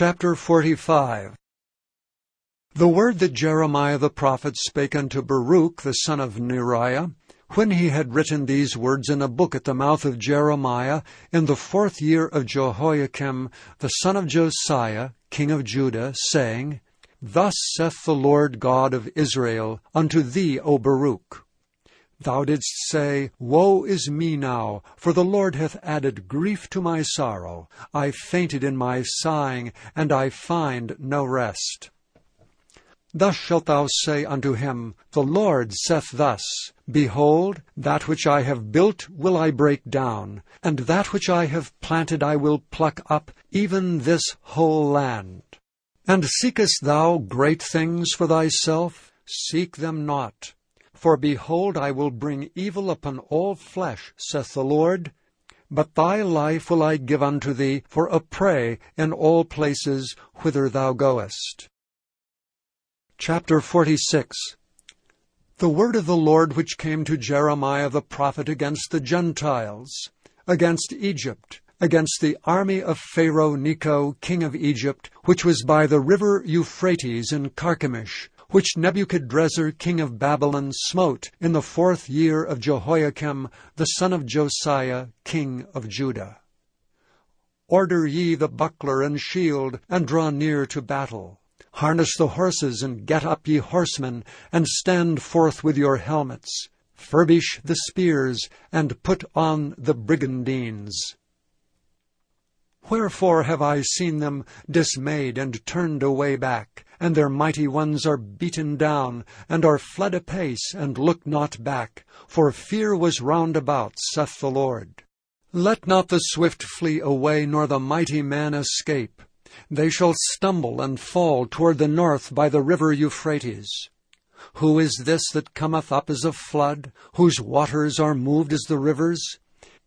Chapter 45 The word that Jeremiah the prophet spake unto Baruch the son of Neriah, when he had written these words in a book at the mouth of Jeremiah, in the fourth year of Jehoiakim the son of Josiah, king of Judah, saying, Thus saith the Lord God of Israel unto thee, O Baruch, Thou didst say, Woe is me now, for the Lord hath added grief to my sorrow. I fainted in my sighing, and I find no rest. Thus shalt thou say unto him, The Lord saith thus, Behold, that which I have built will I break down, and that which I have planted I will pluck up, even this whole land. And seekest thou great things for thyself? Seek them not. For behold, I will bring evil upon all flesh, saith the Lord. But thy life will I give unto thee for a prey in all places whither thou goest. Chapter 46 The word of the Lord which came to Jeremiah the prophet against the Gentiles, against Egypt, against the army of Pharaoh Necho, king of Egypt, which was by the river Euphrates in Carchemish, which Nebuchadrezzar king of Babylon smote in the fourth year of Jehoiakim the son of Josiah king of Judah. Order ye the buckler and shield, and draw near to battle. Harness the horses, and get up ye horsemen, and stand forth with your helmets. Furbish the spears, and put on the brigandines. Wherefore have I seen them dismayed and turned away back, and their mighty ones are beaten down, and are fled apace, and look not back, for fear was round about, saith the Lord. Let not the swift flee away, nor the mighty man escape. They shall stumble and fall toward the north by the river Euphrates. Who is this that cometh up as a flood, whose waters are moved as the rivers?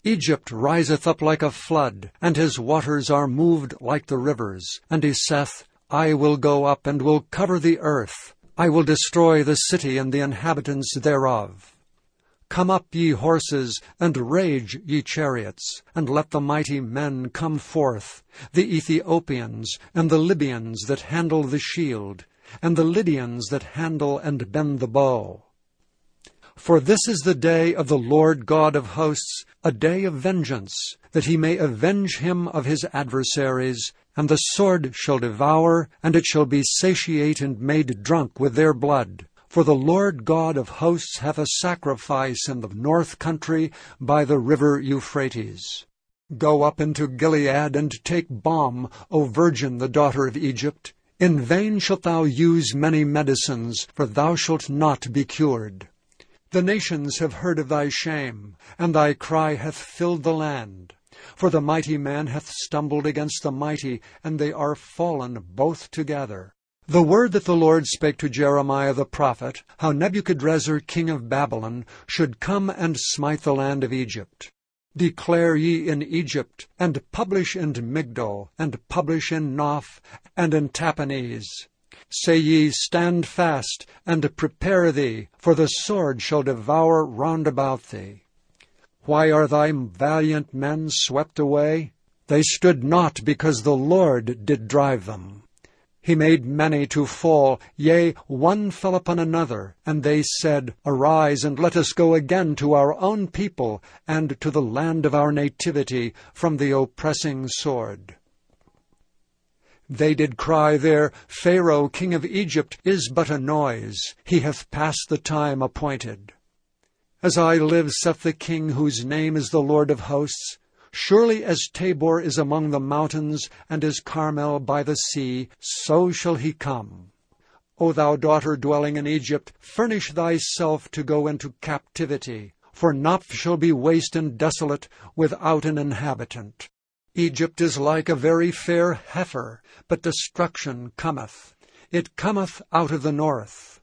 Egypt riseth up like a flood, and his waters are moved like the rivers. And he saith, I will go up and will cover the earth. I will destroy the city and the inhabitants thereof. Come up, ye horses, and rage, ye chariots, and let the mighty men come forth, the Ethiopians, and the Libyans that handle the shield, and the Lydians that handle and bend the bow. For this is the day of the Lord God of hosts, a day of vengeance, that he may avenge him of his adversaries, and the sword shall devour, and it shall be satiate and made drunk with their blood. For the Lord God of hosts hath a sacrifice in the north country by the river Euphrates. Go up into Gilead, and take balm, O virgin, the daughter of Egypt. In vain shalt thou use many medicines, for thou shalt not be cured. The nations have heard of thy shame, and thy cry hath filled the land. For the mighty man hath stumbled against the mighty, and they are fallen both together. The word that the Lord spake to Jeremiah the prophet, how Nebuchadrezzar king of Babylon should come and smite the land of Egypt. Declare ye in Egypt, and publish in Migdol, and publish in Noph, and in Tahpanhes. Say ye, Stand fast, and prepare thee, for the sword shall devour round about thee. Why are thy valiant men swept away? They stood not because the Lord did drive them. He made many to fall, yea, one fell upon another, and they said, Arise, and let us go again to our own people, and to the land of our nativity, from the oppressing sword. They did cry there, Pharaoh king of Egypt is but a noise, he hath passed the time appointed. As I live, saith the king whose name is the Lord of hosts, surely as Tabor is among the mountains, and as Carmel by the sea, so shall he come. O thou daughter dwelling in Egypt, furnish thyself to go into captivity, for Noph shall be waste and desolate without an inhabitant. Egypt is like a very fair heifer, but destruction cometh. It cometh out of the north.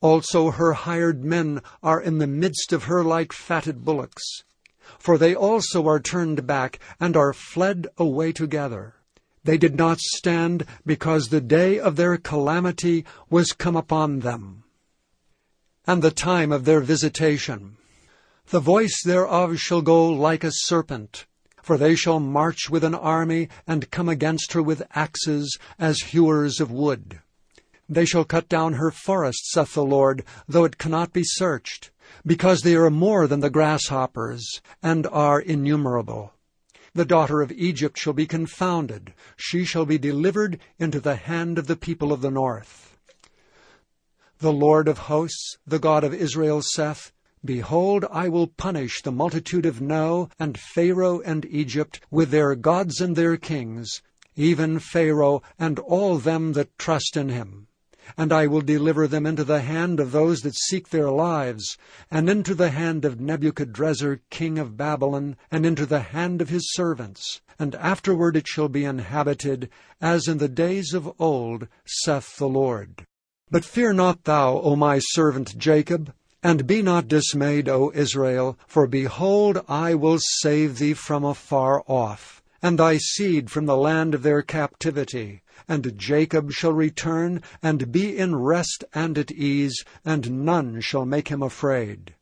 Also her hired men are in the midst of her like fatted bullocks. For they also are turned back, and are fled away together. They did not stand, because the day of their calamity was come upon them, and the time of their visitation. The voice thereof shall go like a serpent, For they shall march with an army, and come against her with axes, as hewers of wood. They shall cut down her forests, saith the Lord, though it cannot be searched, because they are more than the grasshoppers, and are innumerable. The daughter of Egypt shall be confounded, she shall be delivered into the hand of the people of the north. The Lord of hosts, the God of Israel, saith, Behold, I will punish the multitude of No, and Pharaoh and Egypt, with their gods and their kings, even Pharaoh and all them that trust in him. And I will deliver them into the hand of those that seek their lives, and into the hand of Nebuchadrezzar king of Babylon, and into the hand of his servants. And afterward it shall be inhabited, as in the days of old, saith the Lord. But fear not thou, O my servant Jacob, and be not dismayed, O Israel, for behold, I will save thee from afar off, and thy seed from the land of their captivity and Jacob shall return, and be in rest and at ease, and none shall make him afraid.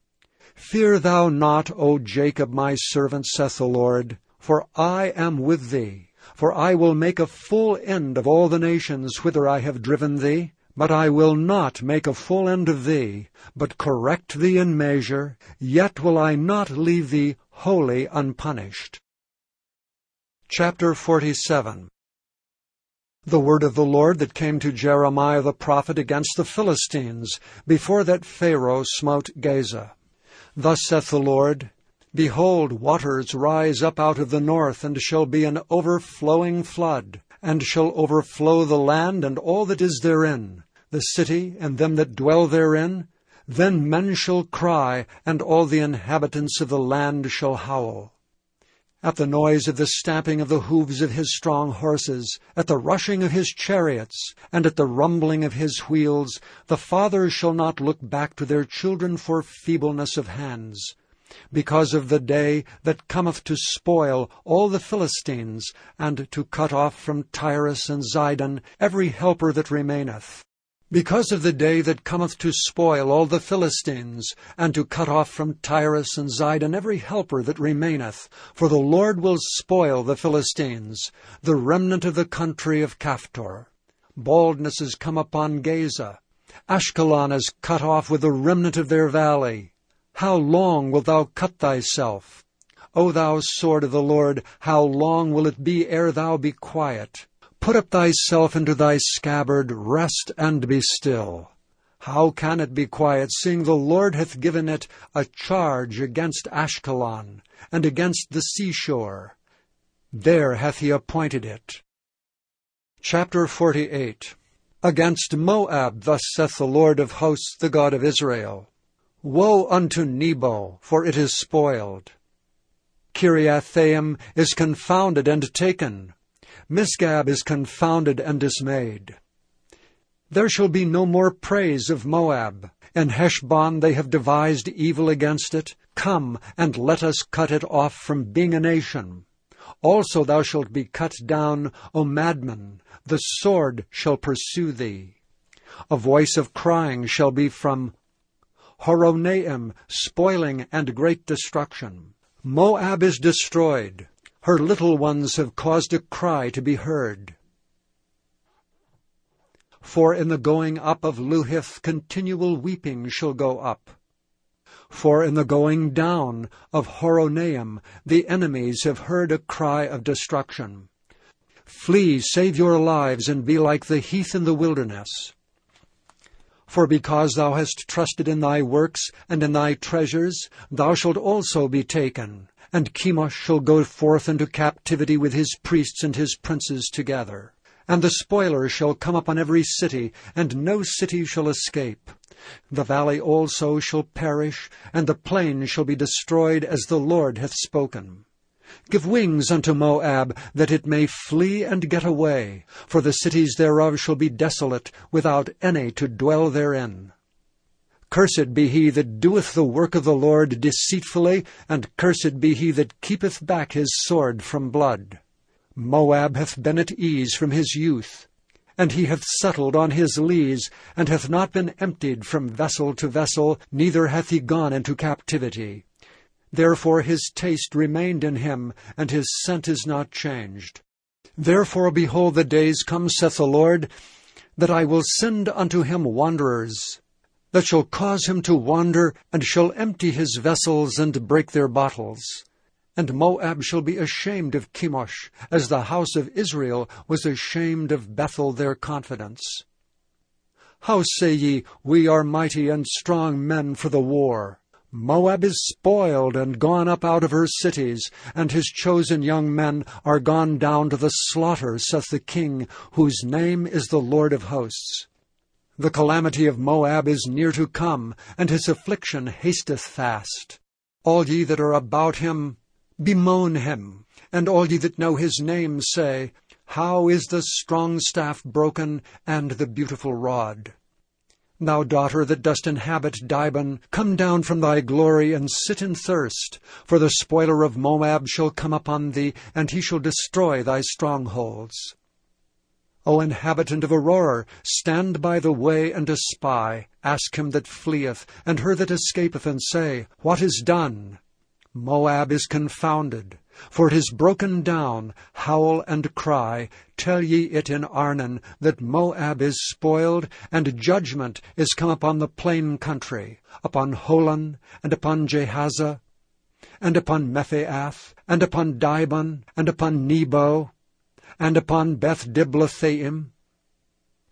Fear thou not, O Jacob my servant, saith the Lord, for I am with thee. For I will make a full end of all the nations whither I have driven thee, but I will not make a full end of thee, but correct thee in measure, yet will I not leave thee wholly unpunished. Chapter 47 the word of the Lord that came to Jeremiah the prophet against the Philistines, before that Pharaoh smote Gaza. Thus saith the Lord, Behold, waters rise up out of the north, and shall be an overflowing flood, and shall overflow the land and all that is therein, the city and them that dwell therein. Then men shall cry, and all the inhabitants of the land shall howl. At the noise of the stamping of the hoofs of his strong horses, at the rushing of his chariots, and at the rumbling of his wheels, the fathers shall not look back to their children for feebleness of hands, because of the day that cometh to spoil all the Philistines, and to cut off from Tyrus and Zidon every helper that remaineth. Because of the day that cometh to spoil all the Philistines, and to cut off from Tyrus and Zidon every helper that remaineth, for the Lord will spoil the Philistines, the remnant of the country of Caphtor. Baldness is come upon Gaza. Ashkelon is cut off with the remnant of their valley. How long wilt thou cut thyself? O thou sword of the Lord, how long will it be ere thou be quiet? Put up thyself into thy scabbard, rest and be still. How can it be quiet, seeing the Lord hath given it a charge against Ashkelon, and against the seashore? There hath he appointed it. Chapter 48 Against Moab thus saith the Lord of hosts, the God of Israel, Woe unto Nebo, for it is spoiled. Kiriathaim is confounded and taken. Misgab is confounded and dismayed. There shall be no more praise of Moab. In Heshbon they have devised evil against it. Come, and let us cut it off from being a nation. Also thou shalt be cut down, O Madmen, the sword shall pursue thee. A voice of crying shall be from Horonaim, spoiling and great destruction. Moab is destroyed. Her little ones have caused a cry to be heard. For in the going up of Luhith continual weeping shall go up. For in the going down of Horonaim the enemies have heard a cry of destruction. Flee, save your lives, and be like the heath in the wilderness. For because thou hast trusted in thy works and in thy treasures, thou shalt also be taken and Chemosh shall go forth into captivity with his priests and his princes together. And the spoiler shall come upon every city, and no city shall escape. The valley also shall perish, and the plain shall be destroyed, as the Lord hath spoken. Give wings unto Moab, that it may flee and get away, for the cities thereof shall be desolate, without any to dwell therein. Cursed be he that doeth the work of the Lord deceitfully, and cursed be he that keepeth back his sword from blood. Moab hath been at ease from his youth, and he hath settled on his lees, and hath not been emptied from vessel to vessel, neither hath he gone into captivity. Therefore his taste remained in him, and his scent is not changed. Therefore, behold, the days come, saith the Lord, that I will send unto him wanderers, that shall cause him to wander, and shall empty his vessels, and break their bottles. And Moab shall be ashamed of Chemosh, as the house of Israel was ashamed of Bethel their confidence. How say ye, We are mighty and strong men for the war? Moab is spoiled and gone up out of her cities, and his chosen young men are gone down to the slaughter, saith the King, whose name is the Lord of hosts. The calamity of Moab is near to come, and his affliction hasteth fast. All ye that are about him, bemoan him, and all ye that know his name say, How is the strong staff broken, and the beautiful rod? Thou daughter that dost inhabit Dibon, come down from thy glory and sit in thirst. For the spoiler of Moab shall come upon thee, and he shall destroy thy strongholds. O inhabitant of Aroer, stand by the way and espy. Ask him that fleeth, and her that escapeth, and say, What is done? Moab is confounded. For it is broken down, howl and cry, tell ye it in Arnon, that Moab is spoiled, and judgment is come upon the plain country, upon Holon, and upon Jahazah, and upon Mephaath, and upon Dibon, and upon Nebo, and upon Beth Diblathaim,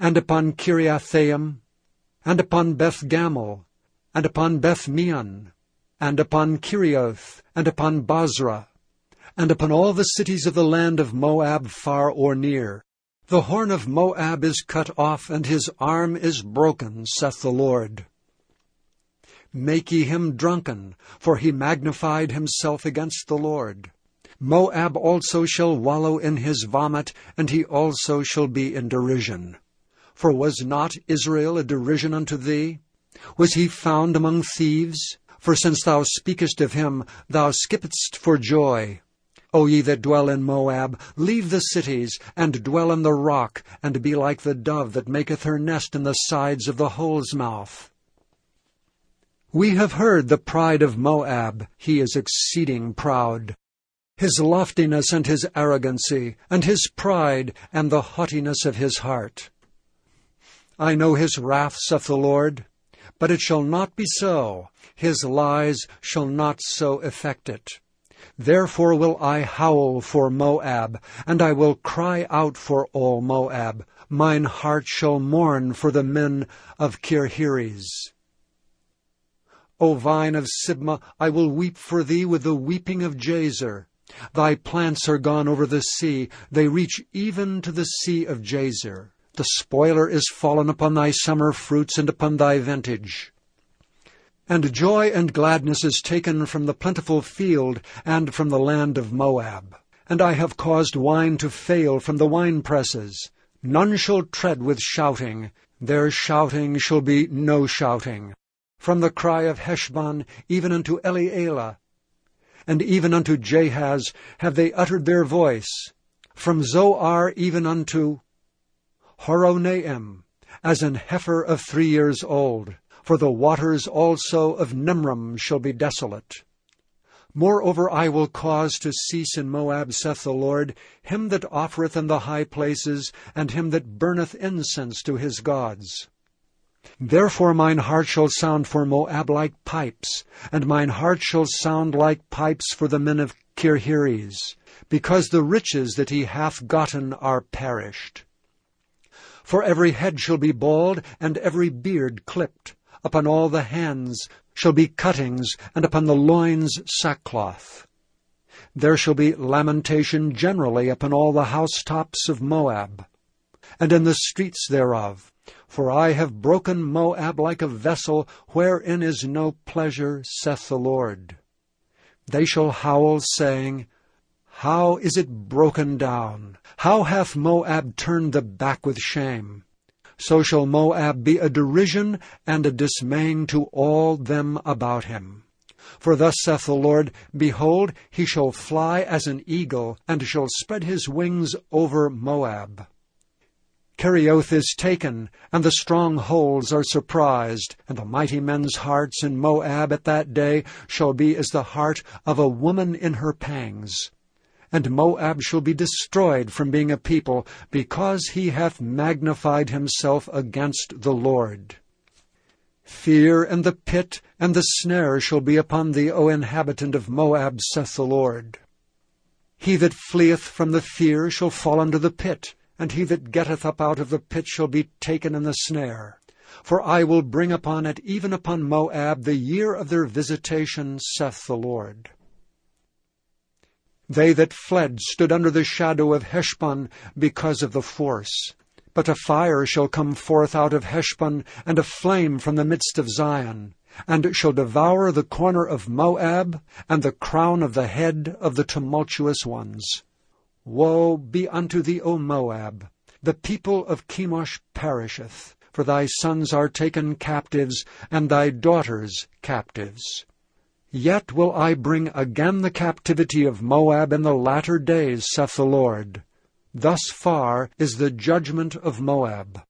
and upon Kiriathaim, and upon Beth Gamul, and upon Beth Meon, and upon Kerioth, and upon Bozrah, and upon all the cities of the land of Moab far or near. The horn of Moab is cut off, and his arm is broken, saith the Lord. Make ye him drunken, for he magnified himself against the Lord. Moab also shall wallow in his vomit, and he also shall be in derision. For was not Israel a derision unto thee? Was he found among thieves? For since thou speakest of him, thou skippedst for joy. O ye that dwell in Moab, leave the cities, and dwell in the rock, and be like the dove that maketh her nest in the sides of the hole's mouth. We have heard the pride of Moab, he is exceeding proud. His loftiness and his arrogancy, and his pride, and the haughtiness of his heart. I know his wrath, saith the Lord, but it shall not be so. His lies shall not so effect it. Therefore will I howl for Moab, and I will cry out for all Moab. Mine heart shall mourn for the men of Kirheres. O vine of Sibmah, I will weep for thee with the weeping of Jazer. Thy plants are gone over the sea, they reach even to the sea of Jazer. The spoiler is fallen upon thy summer fruits and upon thy vintage. And joy and gladness is taken from the plentiful field and from the land of Moab. And I have caused wine to fail from the winepresses. None shall tread with shouting. Their shouting shall be no shouting. From the cry of Heshbon even unto Elealeh, and even unto Jahaz have they uttered their voice. From Zoar even unto Horonaim, as an heifer of three years old for the waters also of Nimrim shall be desolate. Moreover, I will cause to cease in Moab, saith the Lord, him that offereth in the high places, and him that burneth incense to his gods. Therefore mine heart shall sound for Moab like pipes, and mine heart shall sound like pipes for the men of Kirheres, because the riches that he hath gotten are perished. For every head shall be bald, and every beard clipped, upon all the hands shall be cuttings, and upon the loins sackcloth. There shall be lamentation generally upon all the housetops of Moab, and in the streets thereof. For I have broken Moab like a vessel, wherein is no pleasure, saith the Lord. They shall howl, saying, How is it broken down? How hath Moab turned the back with shame? So shall Moab be a derision and a dismaying to all them about him. For thus saith the Lord, Behold, he shall fly as an eagle, and shall spread his wings over Moab. Kerioth is taken, and the strongholds are surprised, and the mighty men's hearts in Moab at that day shall be as the heart of a woman in her pangs. And Moab shall be destroyed from being a people, because he hath magnified himself against the Lord. Fear and the pit and the snare shall be upon thee, O inhabitant of Moab, saith the Lord. He that fleeth from the fear shall fall into the pit, and he that getteth up out of the pit shall be taken in the snare. For I will bring upon it, even upon Moab, the year of their visitation, saith the Lord. They that fled stood under the shadow of Heshbon because of the force. But a fire shall come forth out of Heshbon, and a flame from the midst of Zion, and it shall devour the corner of Moab, and the crown of the head of the tumultuous ones. Woe be unto thee, O Moab! The people of Chemosh perisheth, for thy sons are taken captives, and thy daughters captives. Yet will I bring again the captivity of Moab in the latter days, saith the Lord. Thus far is the judgment of Moab.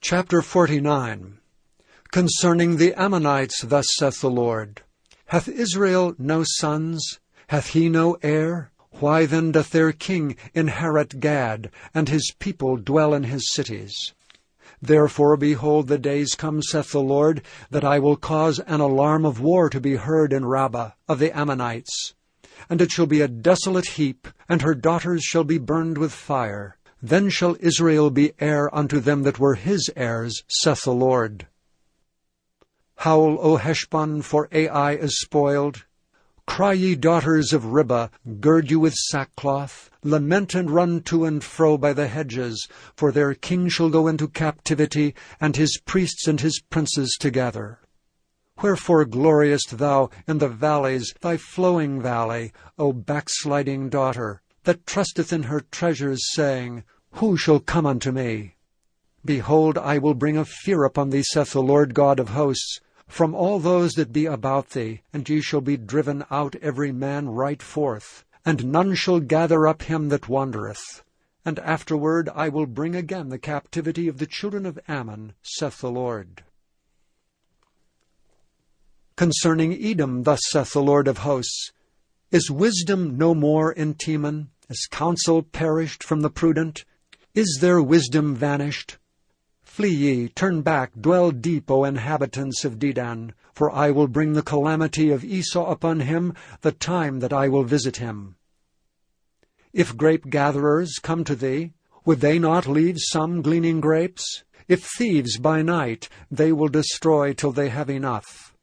Chapter 49 Concerning the Ammonites, thus saith the Lord, Hath Israel no sons? Hath he no heir? Why then doth their king inherit Gad, and his people dwell in his cities? Therefore, behold, the days come, saith the Lord, that I will cause an alarm of war to be heard in Rabbah of the Ammonites. And it shall be a desolate heap, and her daughters shall be burned with fire. Then shall Israel be heir unto them that were his heirs, saith the Lord. Howl, O Heshbon, for Ai is spoiled. Cry ye daughters of Rabbah, gird you with sackcloth, lament and run to and fro by the hedges, for their king shall go into captivity, and his priests and his princes together. Wherefore gloriest thou in the valleys, thy flowing valley, O backsliding daughter, that trusteth in her treasures, saying, Who shall come unto me? Behold, I will bring a fear upon thee, saith the Lord God of hosts, from all those that be about thee, and ye shall be driven out every man right forth, and none shall gather up him that wandereth. And afterward I will bring again the captivity of the children of Ammon, saith the Lord. Concerning Edom, thus saith the Lord of hosts, Is wisdom no more in Teman? Is counsel perished from the prudent? Is their wisdom vanished? Flee ye, turn back, dwell deep, O inhabitants of Dedan, for I will bring the calamity of Esau upon him, the time that I will visit him. If grape-gatherers come to thee, would they not leave some gleaning grapes? If thieves by night, they will destroy till they have enough.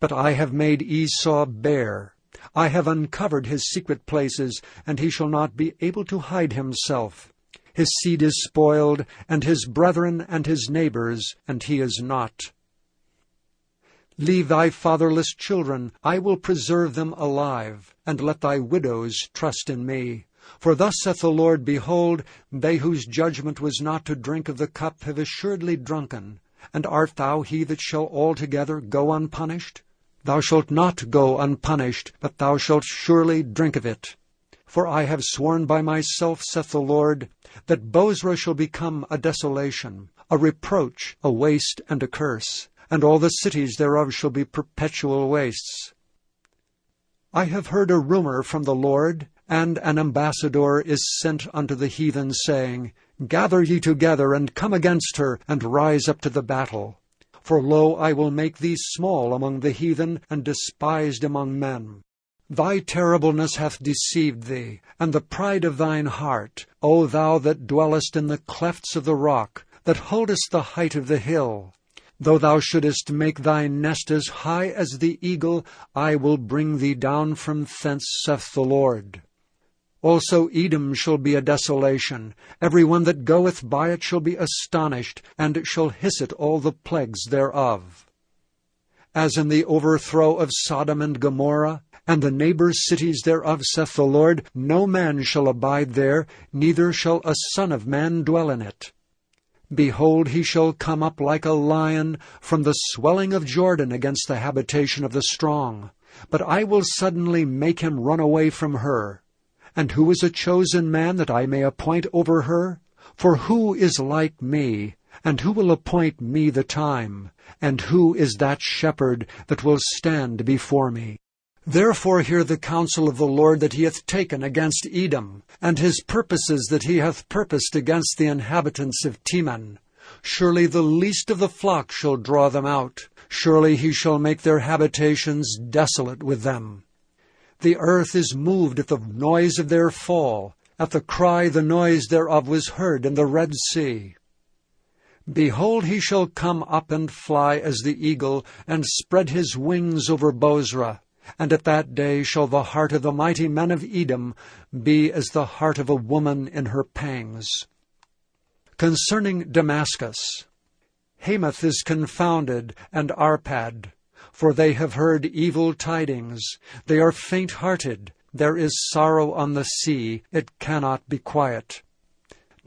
But I have made Esau bare. I have uncovered his secret places, and he shall not be able to hide himself. His seed is spoiled, and his brethren and his neighbors, and he is not. Leave thy fatherless children, I will preserve them alive, and let thy widows trust in me. For thus saith the Lord, Behold, they whose judgment was not to drink of the cup have assuredly drunken. And art thou he that shall altogether go unpunished? Thou shalt not go unpunished, but thou shalt surely drink of it. For I have sworn by myself, saith the Lord, that Bozrah shall become a desolation, a reproach, a waste, and a curse, and all the cities thereof shall be perpetual wastes. I have heard a rumor from the Lord, and an ambassador is sent unto the heathen, saying, Gather ye together, and come against her, and rise up to the battle. For lo, I will make thee small among the heathen, and despised among men. Thy terribleness hath deceived thee, and the pride of thine heart, O thou that dwellest in the clefts of the rock, that holdest the height of the hill. Though thou shouldest make thy nest as high as the eagle, I will bring thee down from thence, saith the Lord. Also Edom shall be a desolation. Every one that goeth by it shall be astonished, and shall hiss at all the plagues thereof. As in the overthrow of Sodom and Gomorrah, and the neighbor cities thereof, saith the Lord, no man shall abide there, neither shall a son of man dwell in it. Behold, he shall come up like a lion from the swelling of Jordan against the habitation of the strong. But I will suddenly make him run away from her. And who is a chosen man that I may appoint over her? For who is like me, and who will appoint me the time? And who is that shepherd that will stand before me? Therefore hear the counsel of the Lord that he hath taken against Edom, and his purposes that he hath purposed against the inhabitants of Teman. Surely the least of the flock shall draw them out. Surely he shall make their habitations desolate with them. The earth is moved at the noise of their fall. At the cry the noise thereof was heard in the Red Sea. Behold, he shall come up and fly as the eagle, and spread his wings over Bozrah. And at that day shall the heart of the mighty men of Edom be as the heart of a woman in her pangs. Concerning Damascus, Hamath is confounded, and Arpad, for they have heard evil tidings. They are faint-hearted. There is sorrow on the sea. It cannot be quiet.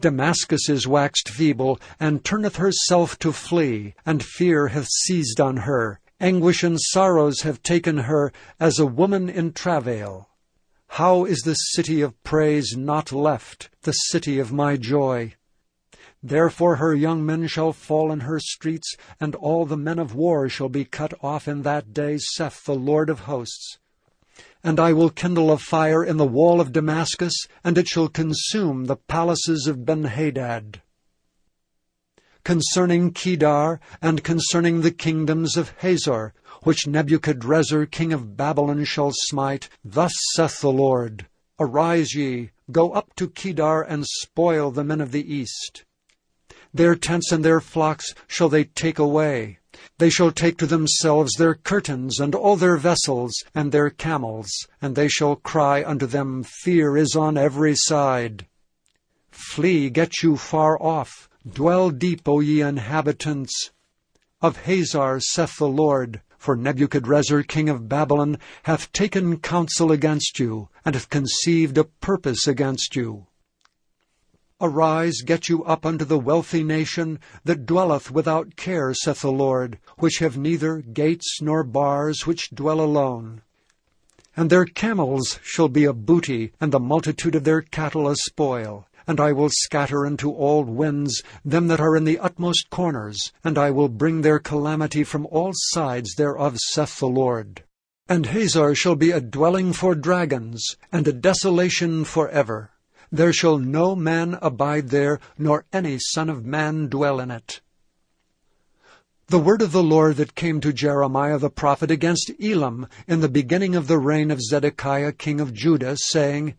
Damascus is waxed feeble, and turneth herself to flee, and fear hath seized on her. Anguish and sorrows have taken her as a woman in travail. How is the city of praise not left, the city of my joy? Therefore her young men shall fall in her streets, and all the men of war shall be cut off in that day, saith the Lord of hosts. And I will kindle a fire in the wall of Damascus, and it shall consume the palaces of Benhadad. Concerning Kedar, and concerning the kingdoms of Hazor, which Nebuchadrezzar king of Babylon shall smite, thus saith the Lord, Arise ye, go up to Kedar, and spoil the men of the east. Their tents and their flocks shall they take away, they shall take to themselves their curtains and all their vessels and their camels, and they shall cry unto them, Fear is on every side. Flee, get you far off, dwell deep, O ye inhabitants of Hazor, saith the Lord. For Nebuchadrezzar king of Babylon hath taken counsel against you, and hath conceived a purpose against you. Arise, get you up unto the wealthy nation that dwelleth without care, saith the Lord, which have neither gates nor bars, which dwell alone. And their camels shall be a booty, and the multitude of their cattle a spoil. And I will scatter into all winds them that are in the utmost corners, and I will bring their calamity from all sides thereof, saith the Lord. And Hazor shall be a dwelling for dragons, and a desolation for ever. There shall no man abide there, nor any son of man dwell in it. The word of the Lord that came to Jeremiah the prophet against Elam in the beginning of the reign of Zedekiah king of Judah, saying,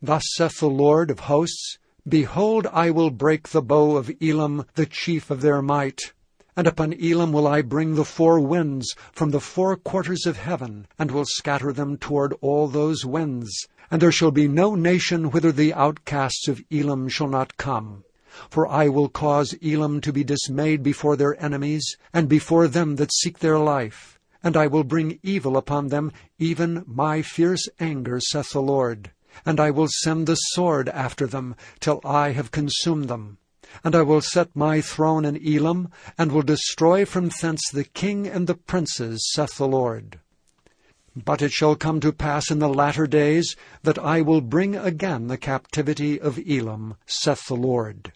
Thus saith the Lord of hosts, Behold, I will break the bow of Elam, the chief of their might. And upon Elam will I bring the four winds from the four quarters of heaven, and will scatter them toward all those winds, and there shall be no nation whither the outcasts of Elam shall not come. For I will cause Elam to be dismayed before their enemies, and before them that seek their life. And I will bring evil upon them, even my fierce anger, saith the Lord. And I will send the sword after them, till I have consumed them. And I will set my throne in Elam, and will destroy from thence the king and the princes, saith the Lord. But it shall come to pass in the latter days that I will bring again the captivity of Elam, saith the Lord.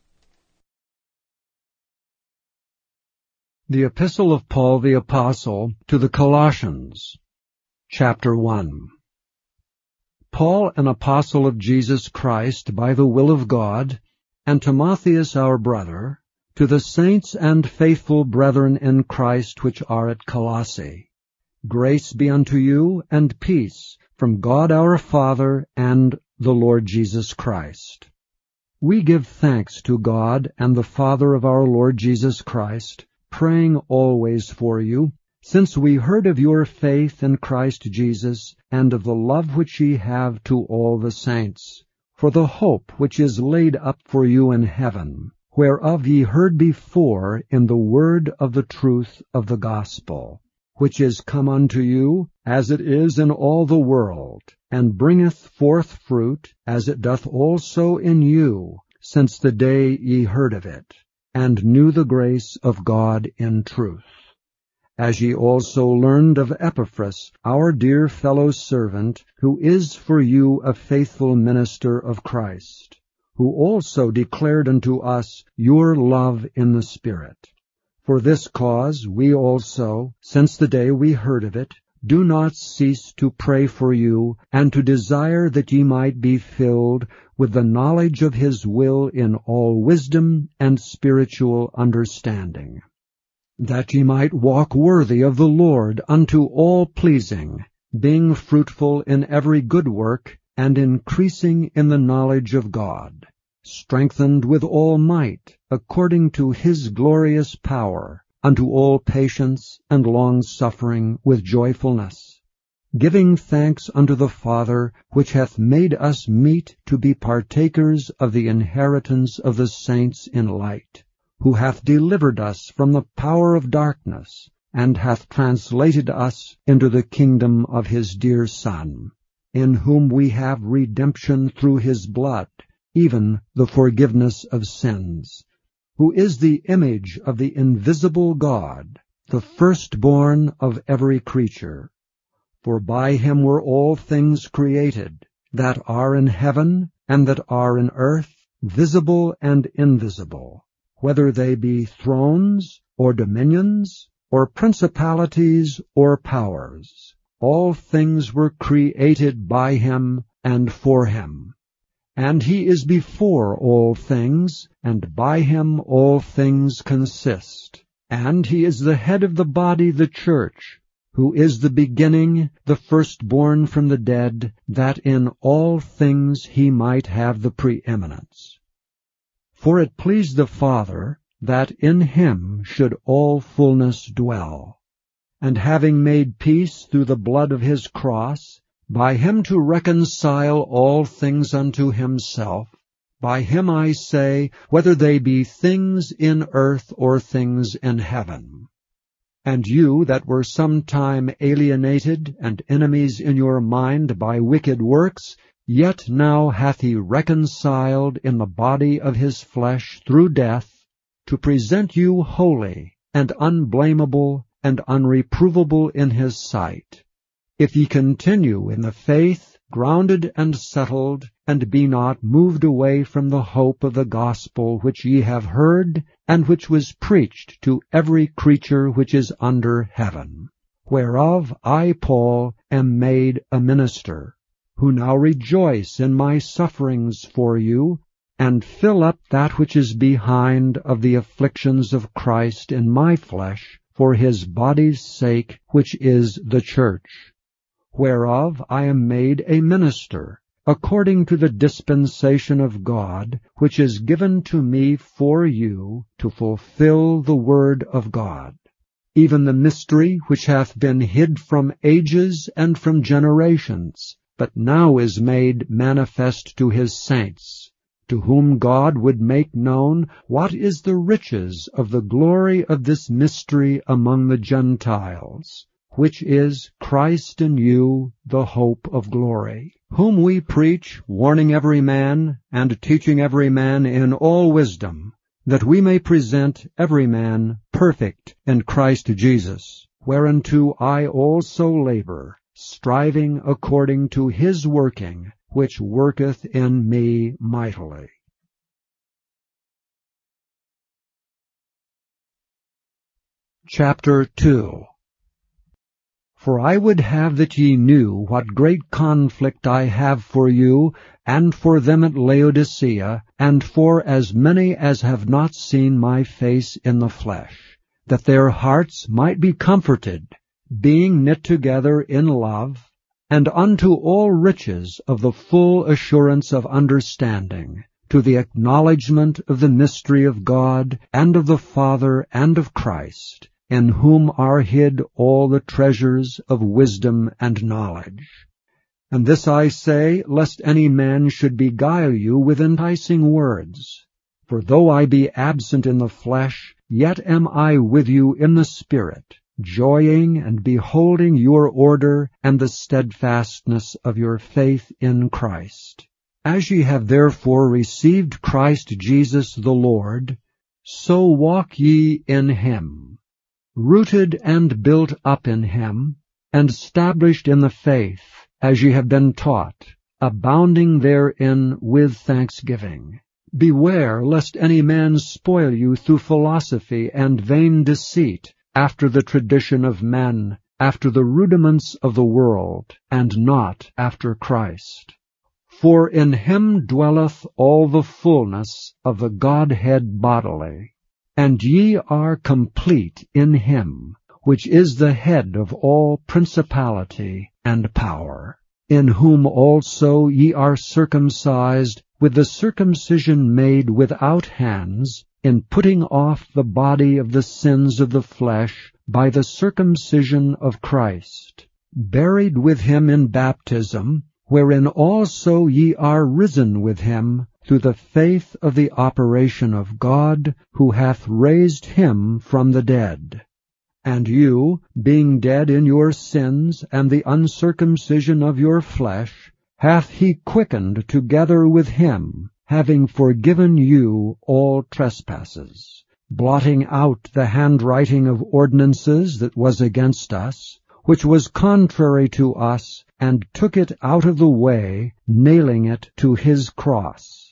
The Epistle of Paul the Apostle to the Colossians, Chapter 1 Paul, an apostle of Jesus Christ by the will of God, and Timotheus our brother, to the saints and faithful brethren in Christ which are at Colossae, Grace be unto you, and peace, from God our Father and the Lord Jesus Christ. We give thanks to God and the Father of our Lord Jesus Christ, praying always for you, since we heard of your faith in Christ Jesus, and of the love which ye have to all the saints, for the hope which is laid up for you in heaven, whereof ye heard before in the word of the truth of the gospel which is come unto you, as it is in all the world, and bringeth forth fruit, as it doth also in you, since the day ye heard of it, and knew the grace of God in truth. As ye also learned of Epaphras, our dear fellow servant, who is for you a faithful minister of Christ, who also declared unto us your love in the Spirit. For this cause we also, since the day we heard of it, do not cease to pray for you, and to desire that ye might be filled with the knowledge of his will in all wisdom and spiritual understanding, that ye might walk worthy of the Lord unto all pleasing, being fruitful in every good work, and increasing in the knowledge of God, strengthened with all might, according to his glorious power, unto all patience and long-suffering with joyfulness, giving thanks unto the Father, which hath made us meet to be partakers of the inheritance of the saints in light, who hath delivered us from the power of darkness, and hath translated us into the kingdom of his dear Son, in whom we have redemption through his blood, even the forgiveness of sins, who is the image of the invisible God, the firstborn of every creature. For by him were all things created, that are in heaven and that are in earth, visible and invisible, whether they be thrones, or dominions, or principalities, or powers all things were created by him and for him. And he is before all things, and by him all things consist. And he is the head of the body, the church, who is the beginning, the firstborn from the dead, that in all things he might have the preeminence. For it pleased the Father that in him should all fullness dwell and having made peace through the blood of his cross, by him to reconcile all things unto himself, by him I say, whether they be things in earth or things in heaven. And you that were sometime alienated and enemies in your mind by wicked works, yet now hath he reconciled in the body of his flesh through death, to present you holy and unblameable and unreprovable in his sight. If ye continue in the faith, grounded and settled, and be not moved away from the hope of the gospel which ye have heard, and which was preached to every creature which is under heaven, whereof I, Paul, am made a minister, who now rejoice in my sufferings for you, and fill up that which is behind of the afflictions of Christ in my flesh, for his body's sake, which is the church, whereof I am made a minister, according to the dispensation of God, which is given to me for you to fulfill the word of God, even the mystery which hath been hid from ages and from generations, but now is made manifest to his saints to whom God would make known what is the riches of the glory of this mystery among the Gentiles, which is Christ in you, the hope of glory, whom we preach, warning every man, and teaching every man in all wisdom, that we may present every man perfect in Christ Jesus, whereunto I also labor, striving according to his working, which worketh in me mightily. Chapter 2 For I would have that ye knew what great conflict I have for you, and for them at Laodicea, and for as many as have not seen my face in the flesh, that their hearts might be comforted, being knit together in love, and unto all riches of the full assurance of understanding, to the acknowledgment of the mystery of God, and of the Father, and of Christ, in whom are hid all the treasures of wisdom and knowledge. And this I say, lest any man should beguile you with enticing words. For though I be absent in the flesh, yet am I with you in the Spirit, joying and beholding your order and the steadfastness of your faith in Christ. As ye have therefore received Christ Jesus the Lord, so walk ye in him, rooted and built up in him, and established in the faith, as ye have been taught, abounding therein with thanksgiving. Beware lest any man spoil you through philosophy and vain deceit, after the tradition of men, after the rudiments of the world, and not after Christ. For in him dwelleth all the fullness of the Godhead bodily. And ye are complete in him, which is the head of all principality and power, in whom also ye are circumcised with the circumcision made without hands, in putting off the body of the sins of the flesh by the circumcision of Christ, buried with him in baptism, wherein also ye are risen with him through the faith of the operation of God, who hath raised him from the dead. And you, being dead in your sins and the uncircumcision of your flesh, hath he quickened together with him, having forgiven you all trespasses, blotting out the handwriting of ordinances that was against us, which was contrary to us, and took it out of the way, nailing it to his cross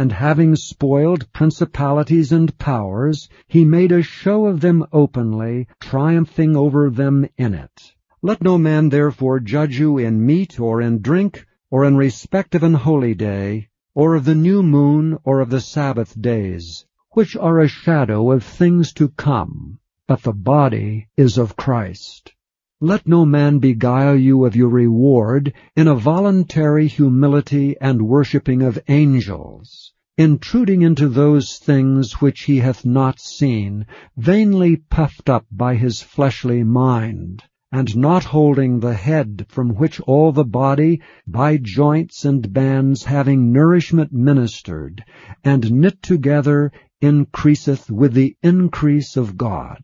and having spoiled principalities and powers, he made a show of them openly, triumphing over them in it. Let no man therefore judge you in meat or in drink, or in respect of an holy day, or of the new moon, or of the Sabbath days, which are a shadow of things to come, but the body is of Christ. Let no man beguile you of your reward in a voluntary humility and worshipping of angels, intruding into those things which he hath not seen, vainly puffed up by his fleshly mind, and not holding the head from which all the body, by joints and bands having nourishment ministered, and knit together, increaseth with the increase of God.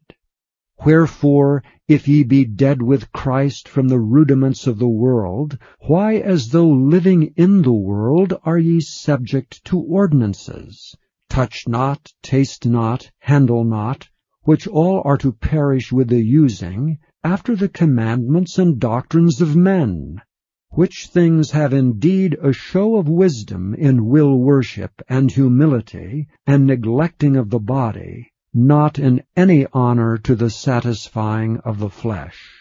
Wherefore, if ye be dead with Christ from the rudiments of the world, why as though living in the world are ye subject to ordinances? Touch not, taste not, handle not, which all are to perish with the using, after the commandments and doctrines of men, which things have indeed a show of wisdom in will worship and humility, and neglecting of the body, not in any honor to the satisfying of the flesh.